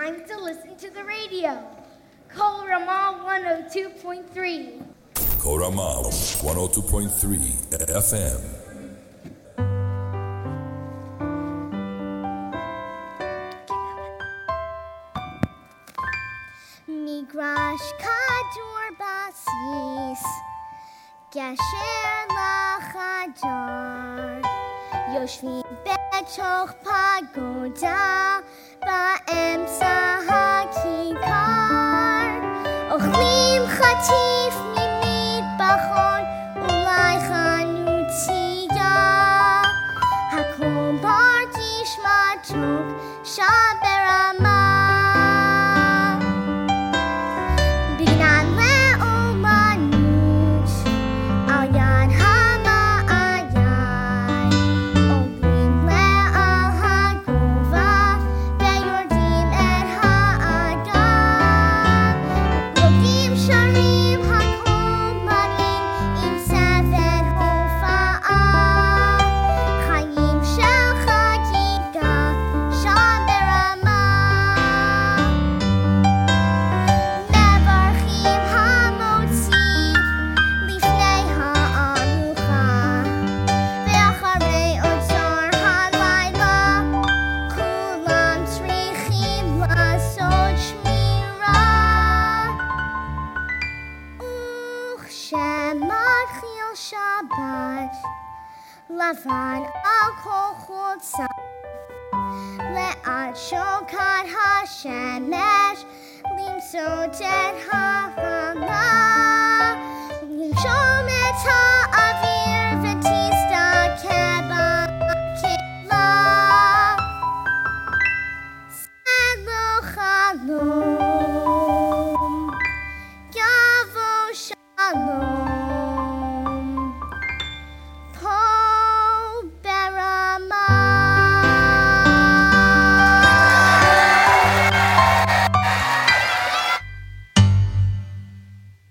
time to listen to the radio. Call Ramal 102.3. Korama 102.3 FM. Migrash kadur basis Gesher lachadar Yoshvim çok pagoda באמצע הכיכר אוכלים חטיף ממטבחון אולי חנוצייה הכל מרגיש מתוק שבת וכשמתחיל שבת לבן על כל חולצה לאט שוקעת השמש למסות את ההמה